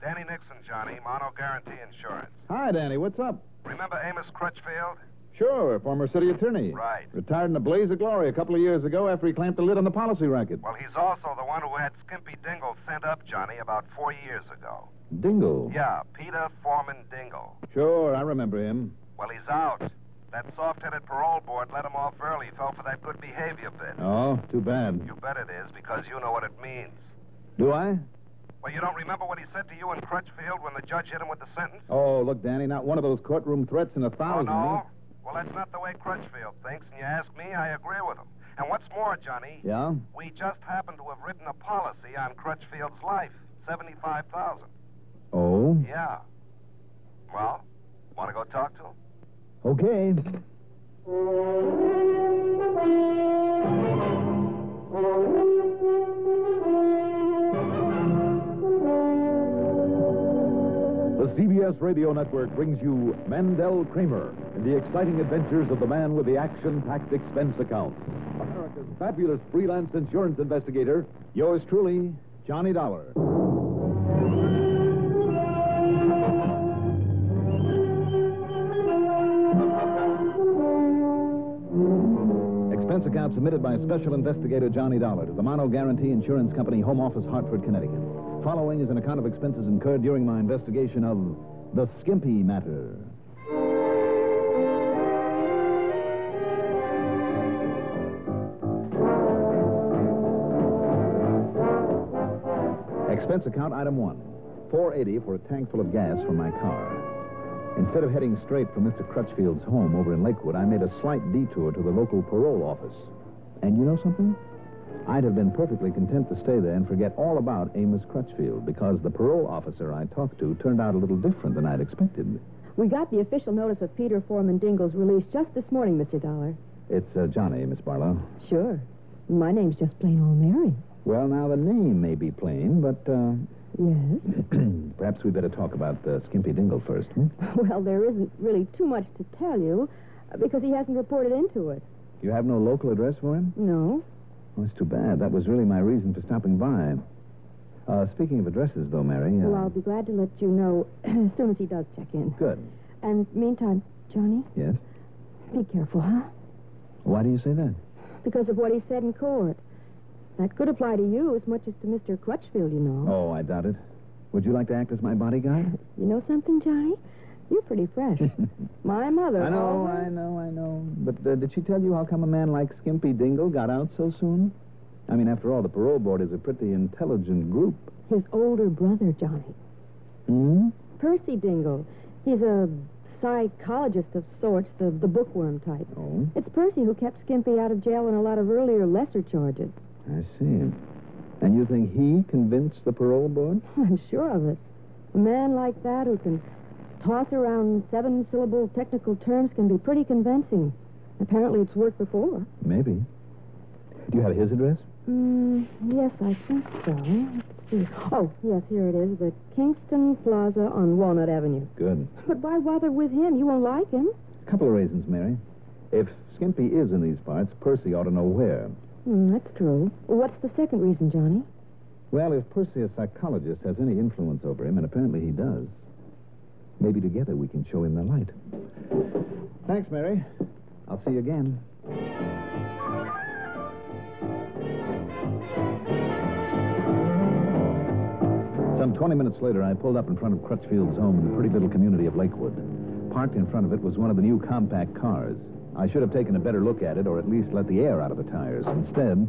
Danny Nixon, Johnny, Mono Guarantee Insurance. Hi, Danny. What's up? Remember Amos Crutchfield? Sure, former city attorney. Right. Retired in a blaze of glory a couple of years ago after he clamped the lid on the policy racket. Well, he's also the one who had Skimpy Dingle sent up, Johnny, about four years ago. Dingle. Yeah, Peter Foreman Dingle. Sure, I remember him. Well, he's out. That soft-headed parole board let him off early. Fell for that good behavior bit. Oh, too bad. You bet it is, because you know what it means. Do I? Well, you don't remember what he said to you in Crutchfield when the judge hit him with the sentence? Oh, look, Danny, not one of those courtroom threats in a Oh, thousand. no? Eh? Well, that's not the way Crutchfield thinks, and you ask me, I agree with him. And what's more, Johnny, Yeah? we just happen to have written a policy on Crutchfield's life. 75000 Oh? Yeah. Well, want to go talk to him? Okay. CBS Radio Network brings you Mandel Kramer and the exciting adventures of the man with the action packed expense account. America's fabulous freelance insurance investigator, yours truly, Johnny Dollar. Expense account submitted by Special Investigator Johnny Dollar to the Mono Guarantee Insurance Company, Home Office, Hartford, Connecticut. Following is an account of expenses incurred during my investigation of the Skimpy matter. Expense account item one 480 for a tank full of gas for my car. Instead of heading straight for Mr. Crutchfield's home over in Lakewood, I made a slight detour to the local parole office. And you know something? I'd have been perfectly content to stay there and forget all about Amos Crutchfield because the parole officer I talked to turned out a little different than I'd expected. We got the official notice of Peter Foreman Dingle's release just this morning, Mr. Dollar. It's uh, Johnny, Miss Barlow. Sure. My name's just plain old Mary. Well, now, the name may be plain, but uh, Yes. perhaps we'd better talk about uh, Skimpy Dingle first. Hmm? well, there isn't really too much to tell you uh, because he hasn't reported into it. You have no local address for him? No. Oh, that's too bad. That was really my reason for stopping by. Uh, speaking of addresses, though, Mary. Uh, Well, I'll be glad to let you know as soon as he does check in. Good. And meantime, Johnny, Yes? be careful, huh? Why do you say that? Because of what he said in court. That could apply to you as much as to Mr. Crutchfield, you know. Oh, I doubt it. Would you like to act as my bodyguard? You know something, Johnny? You're pretty fresh. My mother. I know, always- I know, I know. But uh, did she tell you how come a man like Skimpy Dingle got out so soon? I mean, after all, the parole board is a pretty intelligent group. His older brother, Johnny. Hmm? Percy Dingle. He's a psychologist of sorts, the, the bookworm type. Oh, It's Percy who kept Skimpy out of jail on a lot of earlier lesser charges. I see. And you think he convinced the parole board? I'm sure of it. A man like that who can toss around seven syllable technical terms can be pretty convincing. Apparently, it's worked before. Maybe. Do you have his address? Mm, yes, I think so. Let's see. Oh, yes, here it is. The Kingston Plaza on Walnut Avenue. Good. But why bother with him? You won't like him. A couple of reasons, Mary. If Skimpy is in these parts, Percy ought to know where. Hmm, that's true. What's the second reason, Johnny? Well, if Percy, a psychologist, has any influence over him, and apparently he does, maybe together we can show him the light. Thanks, Mary. I'll see you again. Some 20 minutes later, I pulled up in front of Crutchfield's home in the pretty little community of Lakewood. Parked in front of it was one of the new compact cars. I should have taken a better look at it, or at least let the air out of the tires. Instead,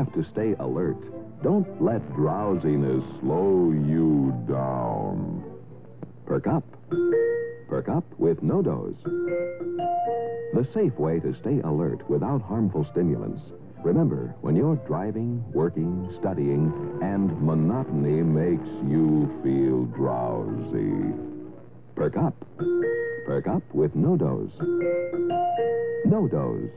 have to stay alert, don't let drowsiness slow you down. Perk up. Perk up with NoDoz. The safe way to stay alert without harmful stimulants. Remember, when you're driving, working, studying, and monotony makes you feel drowsy. Perk up. Perk up with NoDoz. No dose.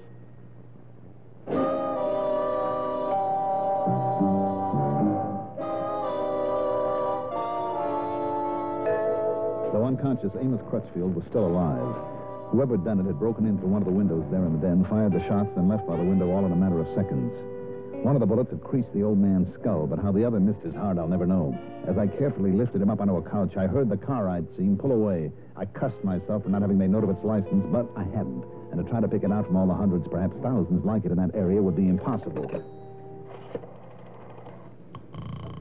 Unconscious, Amos Crutchfield was still alive. Whoever done it had broken in through one of the windows there in the den, fired the shots, then left by the window all in a matter of seconds. One of the bullets had creased the old man's skull, but how the other missed his heart, I'll never know. As I carefully lifted him up onto a couch, I heard the car I'd seen pull away. I cussed myself for not having made note of its license, but I hadn't. And to try to pick it out from all the hundreds, perhaps thousands like it in that area would be impossible.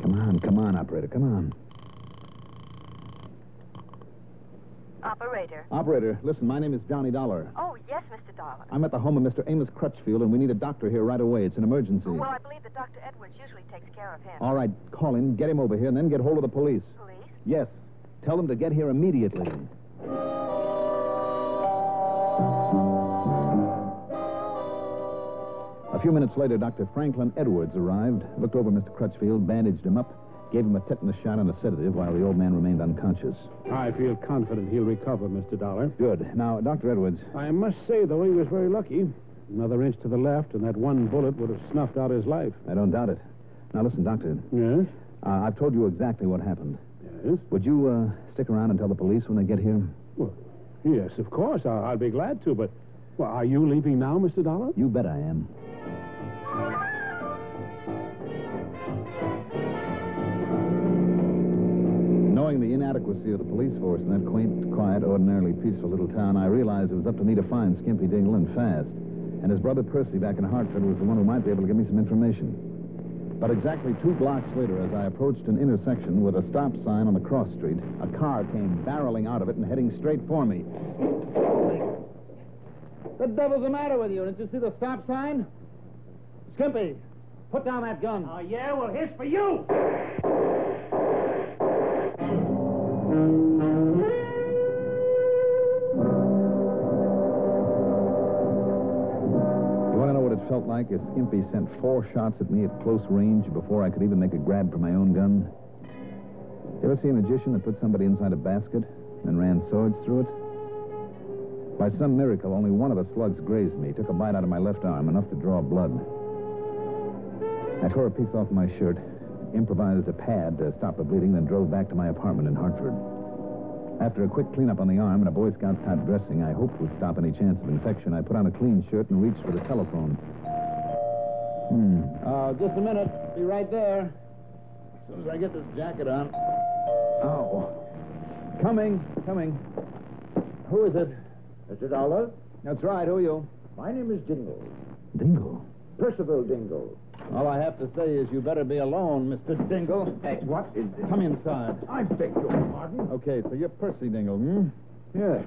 Come on, come on, operator, come on. Operator. Operator, listen, my name is Johnny Dollar. Oh, yes, Mr. Dollar. I'm at the home of Mr. Amos Crutchfield, and we need a doctor here right away. It's an emergency. Well, I believe that Dr. Edwards usually takes care of him. All right, call him, get him over here, and then get hold of the police. Police? Yes. Tell them to get here immediately. A few minutes later, Dr. Franklin Edwards arrived, looked over Mr. Crutchfield, bandaged him up, gave him a tetanus shot and a sedative while the old man remained unconscious. I feel confident he'll recover, Mr. Dollar. Good. Now, Dr. Edwards, I must say, though, he was very lucky. Another inch to the left, and that one bullet would have snuffed out his life. I don't doubt it. Now, listen, Doctor. Yes? Uh, I've told you exactly what happened. Yes? Would you uh, stick around and tell the police when they get here? Well, yes, of course. I'll, I'll be glad to, but. Well, are you leaving now, Mr. Dollar? You bet I am. Knowing the inadequacy of the police force in that quaint, quiet, ordinarily peaceful little town, I realized it was up to me to find Skimpy Dingle and fast. And his brother Percy back in Hartford was the one who might be able to give me some information. But exactly two blocks later, as I approached an intersection with a stop sign on the cross street, a car came barreling out of it and heading straight for me. The devil's the matter with you? Didn't you see the stop sign? Skimpy, put down that gun. Oh, yeah? Well, here's for you. Felt like as Skimpy sent four shots at me at close range before I could even make a grab for my own gun? You ever see a magician that put somebody inside a basket and ran swords through it? By some miracle, only one of the slugs grazed me, took a bite out of my left arm, enough to draw blood. I tore a piece off my shirt, improvised a pad to stop the bleeding, then drove back to my apartment in Hartford. After a quick cleanup on the arm and a Boy Scout type dressing I hoped would stop any chance of infection, I put on a clean shirt and reached for the telephone. Hmm. Uh, just a minute. Be right there. As soon as I get this jacket on. Oh. Coming, coming. Who is it? Mr. Dollar? That's right. Who are you? My name is Dingle. Dingle. Percival Dingle. All I have to say is you better be alone, Mr. Dingle. Hey, what is this? Come inside. I beg your pardon. Okay, so you're Percy Dingle, hmm? Yes.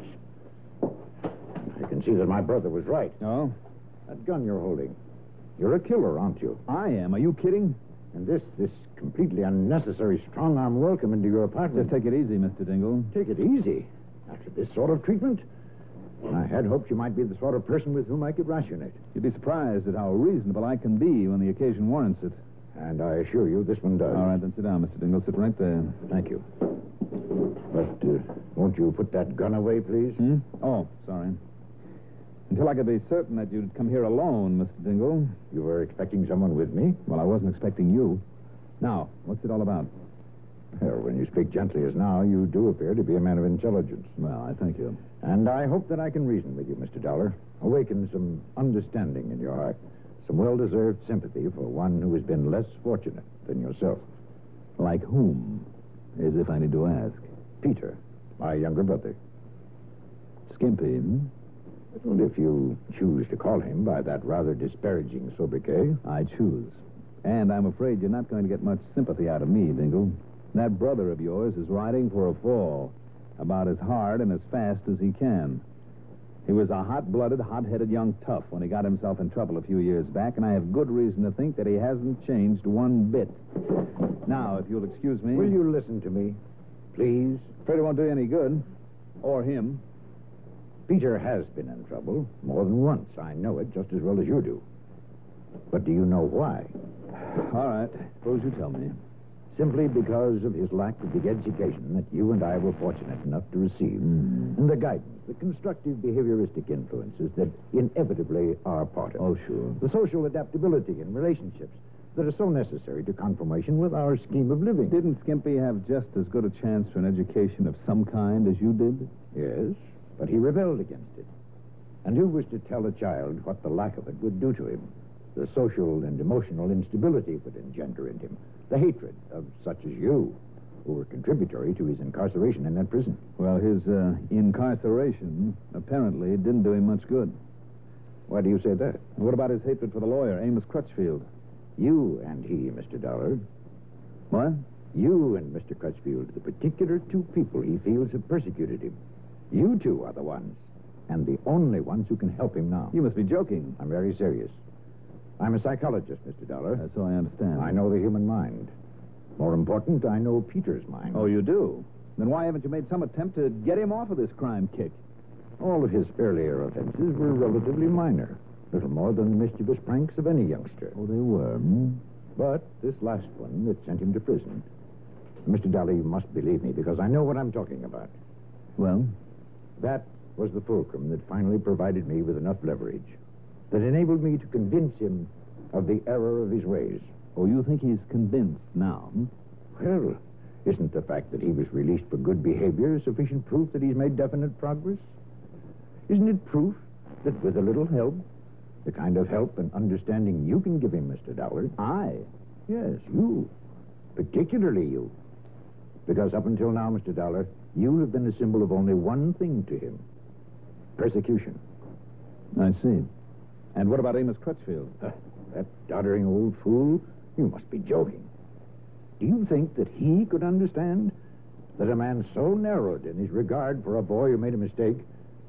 I can see that my brother was right. No? That gun you're holding. You're a killer, aren't you? I am. Are you kidding? And this, this completely unnecessary strong arm welcome into your apartment. Just take it easy, Mr. Dingle. Take it easy. After this sort of treatment? I had hoped you might be the sort of person with whom I could rationate. You'd be surprised at how reasonable I can be when the occasion warrants it. And I assure you this one does. All right, then sit down, Mr. Dingle. Sit right there. Thank you. But uh, won't you put that gun away, please? Hmm? Oh, sorry. Until I could be certain that you'd come here alone, Mr. Dingle. You were expecting someone with me? Well, I wasn't expecting you. Now, what's it all about? Well, when you speak gently as now, you do appear to be a man of intelligence. Well, I thank you. And I hope that I can reason with you, Mr. Dollar. Awaken some understanding in your heart, some well deserved sympathy for one who has been less fortunate than yourself. Like whom? As if I need to ask. Peter, my younger brother. Skimpy, hmm? If you choose to call him by that rather disparaging sobriquet. I choose. And I'm afraid you're not going to get much sympathy out of me, Dingle. That brother of yours is riding for a fall, about as hard and as fast as he can. He was a hot blooded, hot headed young tough when he got himself in trouble a few years back, and I have good reason to think that he hasn't changed one bit. Now, if you'll excuse me. Will you listen to me? Please? Afraid it won't do you any good. Or him. Peter has been in trouble more than once. I know it just as well as you do. But do you know why? All right. Suppose you tell me. Simply because of his lack of the education that you and I were fortunate enough to receive, Mm. and the guidance, the constructive behavioristic influences that inevitably are part of. Oh, sure. The social adaptability in relationships that are so necessary to conformation with our scheme of living. Didn't Skimpy have just as good a chance for an education of some kind as you did? Yes, but he rebelled against it. And who was to tell a child what the lack of it would do to him? The social and emotional instability it would engender in him. The hatred of such as you, who were contributory to his incarceration in that prison. Well, his uh, incarceration apparently didn't do him much good. Why do you say that? What about his hatred for the lawyer, Amos Crutchfield? You and he, Mr. Dollar. What? You and Mr. Crutchfield, the particular two people he feels have persecuted him. You two are the ones, and the only ones who can help him now. You must be joking. I'm very serious. I'm a psychologist, Mr. Dollar. That's so I understand. I know the human mind. More important, I know Peter's mind. Oh, you do? Then why haven't you made some attempt to get him off of this crime kick? All of his earlier offenses were relatively minor, little more than the mischievous pranks of any youngster. Oh, they were, hmm? But this last one that sent him to prison. Mr. Dollar, you must believe me because I know what I'm talking about. Well? That was the fulcrum that finally provided me with enough leverage that enabled me to convince him of the error of his ways. Oh, you think he's convinced now? Hmm? Well, isn't the fact that he was released for good behavior sufficient proof that he's made definite progress? Isn't it proof that with a little help, the kind of help and understanding you can give him, Mr. Dollar? I? Yes, you. Particularly you. Because up until now, Mr. Dollar, you have been a symbol of only one thing to him persecution. I see. And what about Amos Crutchfield? Uh, that doddering old fool? You must be joking. Do you think that he could understand that a man so narrowed in his regard for a boy who made a mistake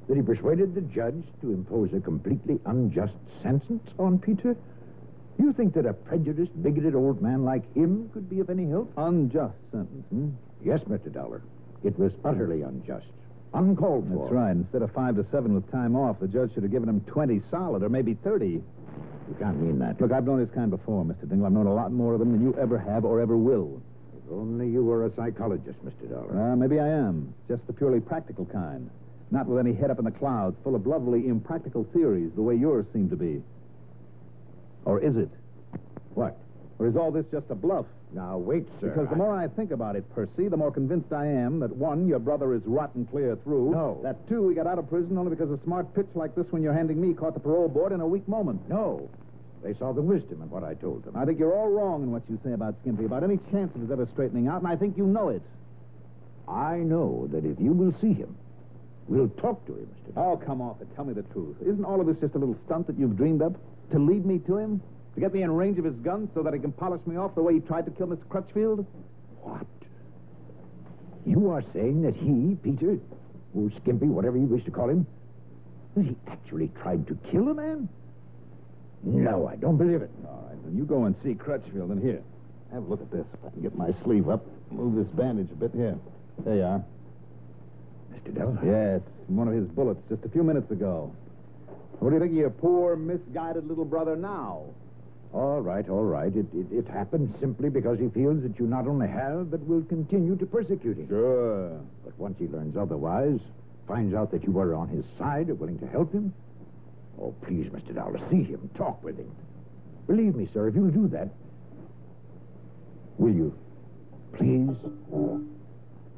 that he persuaded the judge to impose a completely unjust sentence on Peter? You think that a prejudiced, bigoted old man like him could be of any help? Unjust sentence, hmm? Yes, Mr. Dollar. It was utterly unjust. Uncalled for. That's right. Instead of five to seven with time off, the judge should have given him 20 solid, or maybe 30. You can't mean that. Look, I've known his kind before, Mr. Dingle. I've known a lot more of them than you ever have or ever will. If only you were a psychologist, Mr. Dollar. Uh, maybe I am. Just the purely practical kind. Not with any head up in the clouds, full of lovely, impractical theories, the way yours seem to be. Or is it? What? Or is all this just a bluff? Now, wait, sir. Because the I- more I think about it, Percy, the more convinced I am that one, your brother is rotten clear through. No. That two, he got out of prison only because a smart pitch like this one you're handing me caught the parole board in a weak moment. No. They saw the wisdom in what I told them. I think you're all wrong in what you say about Skimpy, about any chance of his ever straightening out, and I think you know it. I know that if you will see him, we'll talk to him, Mr. Oh, come off it. Tell me the truth. Isn't all of this just a little stunt that you've dreamed up? To lead me to him? To get me in range of his gun so that he can polish me off the way he tried to kill Mr. Crutchfield? What? You are saying that he, Peter, or Skimpy, whatever you wish to call him, that he actually tried to kill a man? No, I don't believe it. All right, then you go and see Crutchfield. And here, have a look at this. If I can get my sleeve up, move this bandage a bit. Here. There you are. Mr. Dollar? Yes, one of his bullets just a few minutes ago. What do you think of your poor, misguided little brother now? All right, all right. It, it, it happened simply because he feels that you not only have, but will continue to persecute him. Sure. But once he learns otherwise, finds out that you are on his side, and willing to help him, oh, please, Mr. Dollar, see him, talk with him. Believe me, sir, if you'll do that, will you? Please?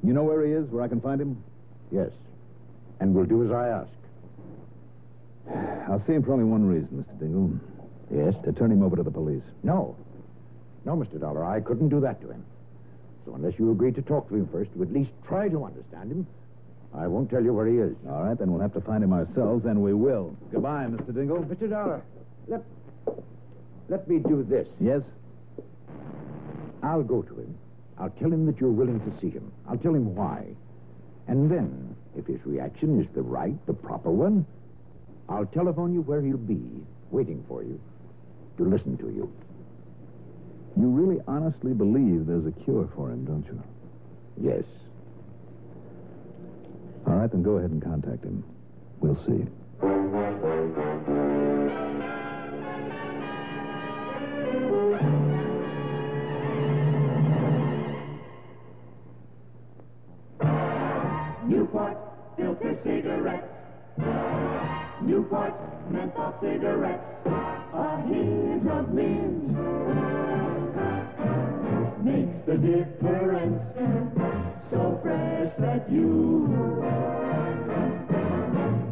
You know where he is, where I can find him? Yes. And we'll do as I ask. I'll see him for only one reason, Mr. Dingle. Yes? To turn him over to the police. No. No, Mr. Dollar, I couldn't do that to him. So unless you agree to talk to him first, to at least try to understand him, I won't tell you where he is. All right, then we'll have to find him ourselves, and we will. Goodbye, Mr. Dingle. Mr. Dollar, let, let me do this. Yes? I'll go to him. I'll tell him that you're willing to see him. I'll tell him why. And then, if his reaction is the right, the proper one, I'll telephone you where he'll be, waiting for you, to listen to you. You really honestly believe there's a cure for him, don't you? Yes. All right, then go ahead and contact him. We'll see. Newport filter cigarettes. Newport menthol cigarettes. You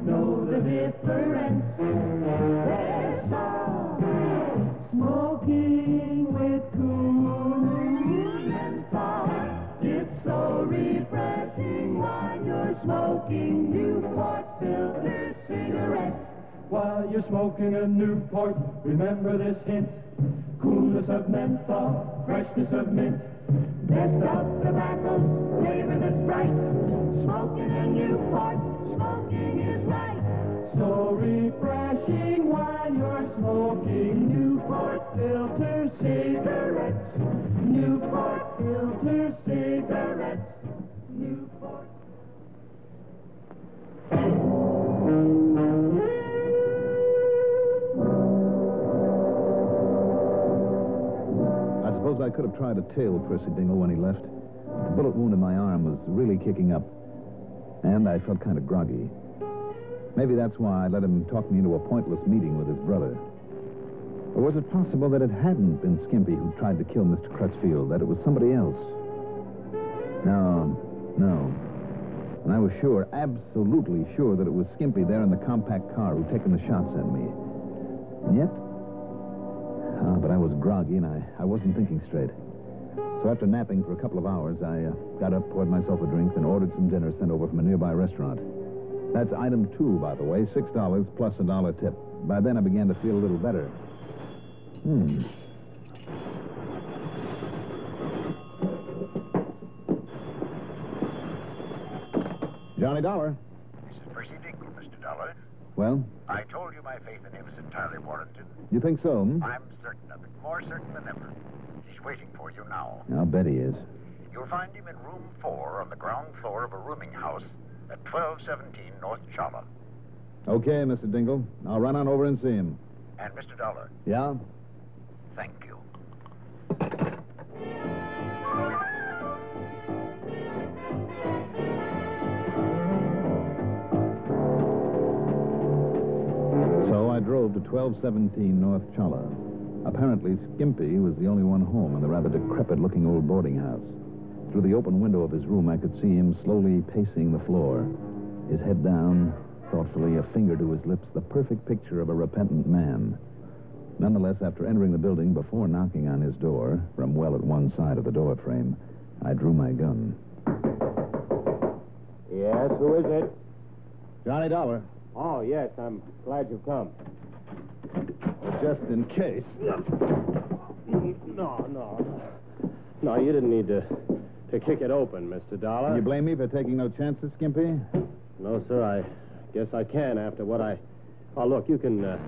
know the difference. Some smoking with cool menthol. It's so refreshing while you're smoking Newport filter cigarettes. While you're smoking a Newport, remember this hint. Coolness of menthol, freshness of mint. Best of tobaccos, flavor that's bright. Smoking a Newport, smoking is right. So refreshing while you're smoking Newport filter cigarettes. Newport filter cigarettes. Newport. I could have tried to tail Percy Dingle when he left. The bullet wound in my arm was really kicking up, and I felt kind of groggy. Maybe that's why I let him talk me into a pointless meeting with his brother. Or was it possible that it hadn't been Skimpy who tried to kill Mr. Crutchfield, that it was somebody else? No, no. And I was sure, absolutely sure, that it was Skimpy there in the compact car who'd taken the shots at me. And yet, But I was groggy and I, I wasn't thinking straight. So after napping for a couple of hours, I uh, got up, poured myself a drink, and ordered some dinner sent over from a nearby restaurant. That's item two, by the way, six dollars plus a dollar tip. By then I began to feel a little better. Hmm. Johnny Dollar. This is Percy Dingle, Mr. Dollar. Well, I told you my faith in him is entirely warranted. you think so? Hmm? I'm certain of it, more certain than ever. He's waiting for you now. I'll bet he is. You'll find him in room four on the ground floor of a rooming house at 1217 North Chala. Okay, Mr. Dingle. I'll run on over and see him. And, Mr. Dollar, Yeah? thank you. I drove to 1217 North Chala. Apparently, Skimpy was the only one home in the rather decrepit looking old boarding house. Through the open window of his room, I could see him slowly pacing the floor, his head down, thoughtfully, a finger to his lips, the perfect picture of a repentant man. Nonetheless, after entering the building, before knocking on his door, from well at one side of the door frame, I drew my gun. Yes, who is it? Johnny Dollar. Oh, yes, I'm glad you've come. Just in case. No, no. No, you didn't need to to kick it open, Mr. Dollar. You blame me for taking no chances, Skimpy? No, sir. I guess I can after what I. Oh, look, you can uh,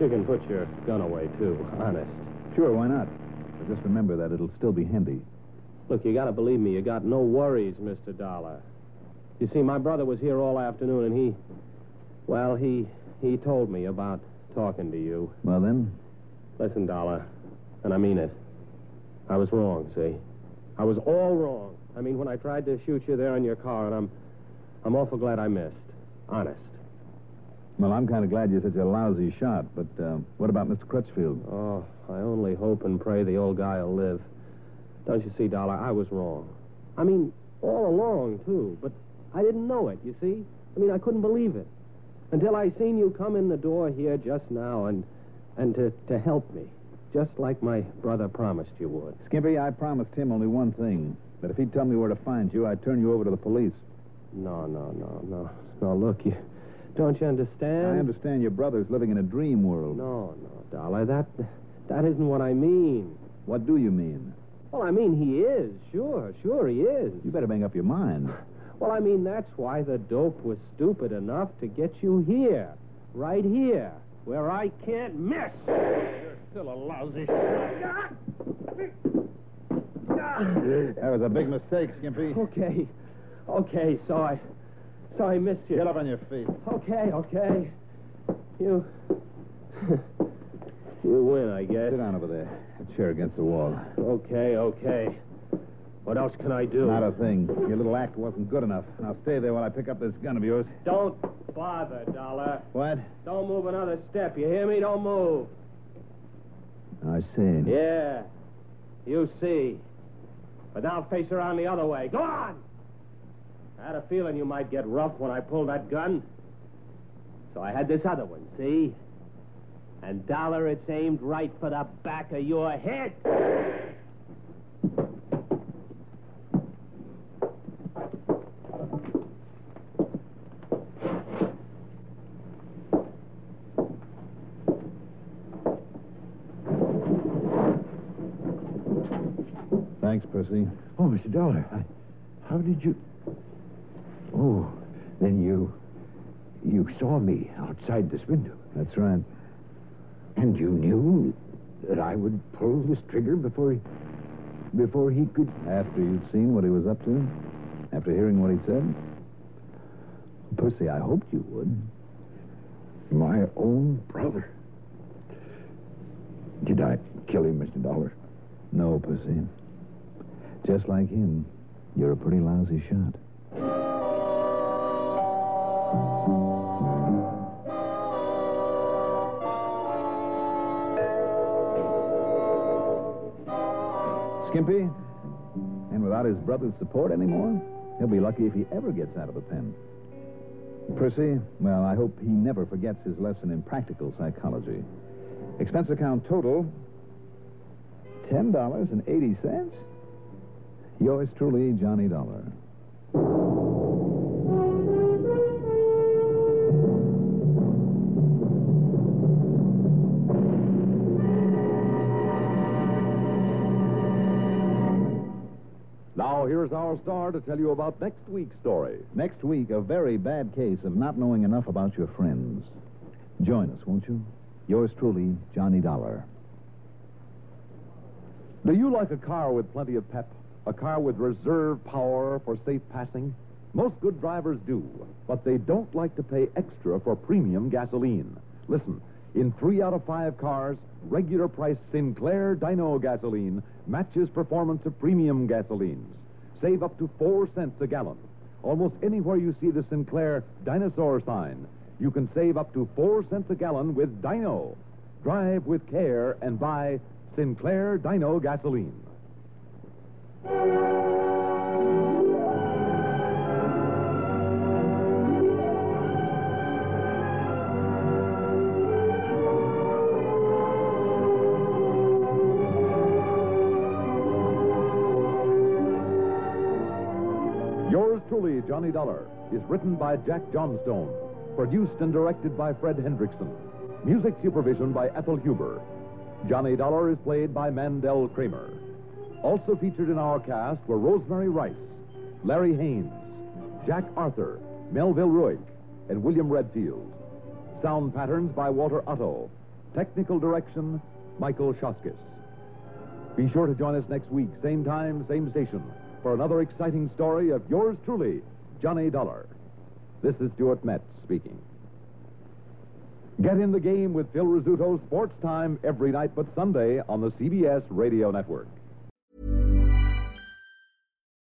you can put your gun away too. Honest. Sure, why not? But just remember that it'll still be handy. Look, you got to believe me. You got no worries, Mr. Dollar. You see, my brother was here all afternoon, and he, well, he he told me about talking to you. Well, then? Listen, Dollar, and I mean it. I was wrong. See, I was all wrong. I mean, when I tried to shoot you there in your car, and I'm, I'm awful glad I missed. Honest. Well, I'm kind of glad you're such a lousy shot, but uh, what about Mr. Crutchfield? Oh, I only hope and pray the old guy will live. Don't you see, Dollar? I was wrong. I mean, all along, too, but I didn't know it, you see? I mean, I couldn't believe it. Until I seen you come in the door here just now and and to, to help me. Just like my brother promised you would. Skimpy, I promised him only one thing. That if he'd tell me where to find you, I'd turn you over to the police. No, no, no, no. No, look, you don't you understand? I understand your brother's living in a dream world. No, no, Dollar. That that isn't what I mean. What do you mean? Well, I mean he is. Sure, sure he is. You better make up your mind. Well, I mean, that's why the dope was stupid enough to get you here. Right here. Where I can't miss. You're still a lousy sh. That was a big mistake, Skimpy. Okay. Okay, so I so I missed you. Get up on your feet. Okay, okay. You You win, I guess. Sit down over there. A chair against the wall. Okay, okay. What else can I do? Not a thing. Your little act wasn't good enough. Now stay there while I pick up this gun of yours. Don't bother, Dollar. What? Don't move another step. You hear me? Don't move. I see. Yeah. You see. But now face around the other way. Go on! I had a feeling you might get rough when I pulled that gun. So I had this other one, see? And Dollar, it's aimed right for the back of your head. Oh, Mr. Dollar, I, how did you. Oh, then you. You saw me outside this window. That's right. And you knew that I would pull this trigger before he. before he could. After you'd seen what he was up to? After hearing what he said? Percy, I hoped you would. My own brother. Did I kill him, Mr. Dollar? No, Percy. Just like him, you're a pretty lousy shot. Skimpy? And without his brother's support anymore, he'll be lucky if he ever gets out of the pen. Percy, well, I hope he never forgets his lesson in practical psychology. Expense account total $10.80. Yours truly, Johnny Dollar. Now, here's our star to tell you about next week's story. Next week, a very bad case of not knowing enough about your friends. Join us, won't you? Yours truly, Johnny Dollar. Do you like a car with plenty of pep? A car with reserve power for safe passing? Most good drivers do, but they don't like to pay extra for premium gasoline. Listen, in three out of five cars, regular price Sinclair Dino gasoline matches performance of premium gasolines. Save up to four cents a gallon. Almost anywhere you see the Sinclair dinosaur sign, you can save up to four cents a gallon with Dino. Drive with care and buy Sinclair Dino gasoline. Truly, Johnny Dollar, is written by Jack Johnstone, produced and directed by Fred Hendrickson, music supervision by Ethel Huber. Johnny Dollar is played by Mandel Kramer. Also featured in our cast were Rosemary Rice, Larry Haynes, Jack Arthur, Melville Ruick, and William Redfield. Sound patterns by Walter Otto. Technical direction, Michael Shoskis. Be sure to join us next week, same time, same station, for another exciting story of yours truly, Johnny Dollar. This is Stuart Metz speaking. Get in the game with Phil Rizzuto Sports Time every night but Sunday on the CBS Radio Network.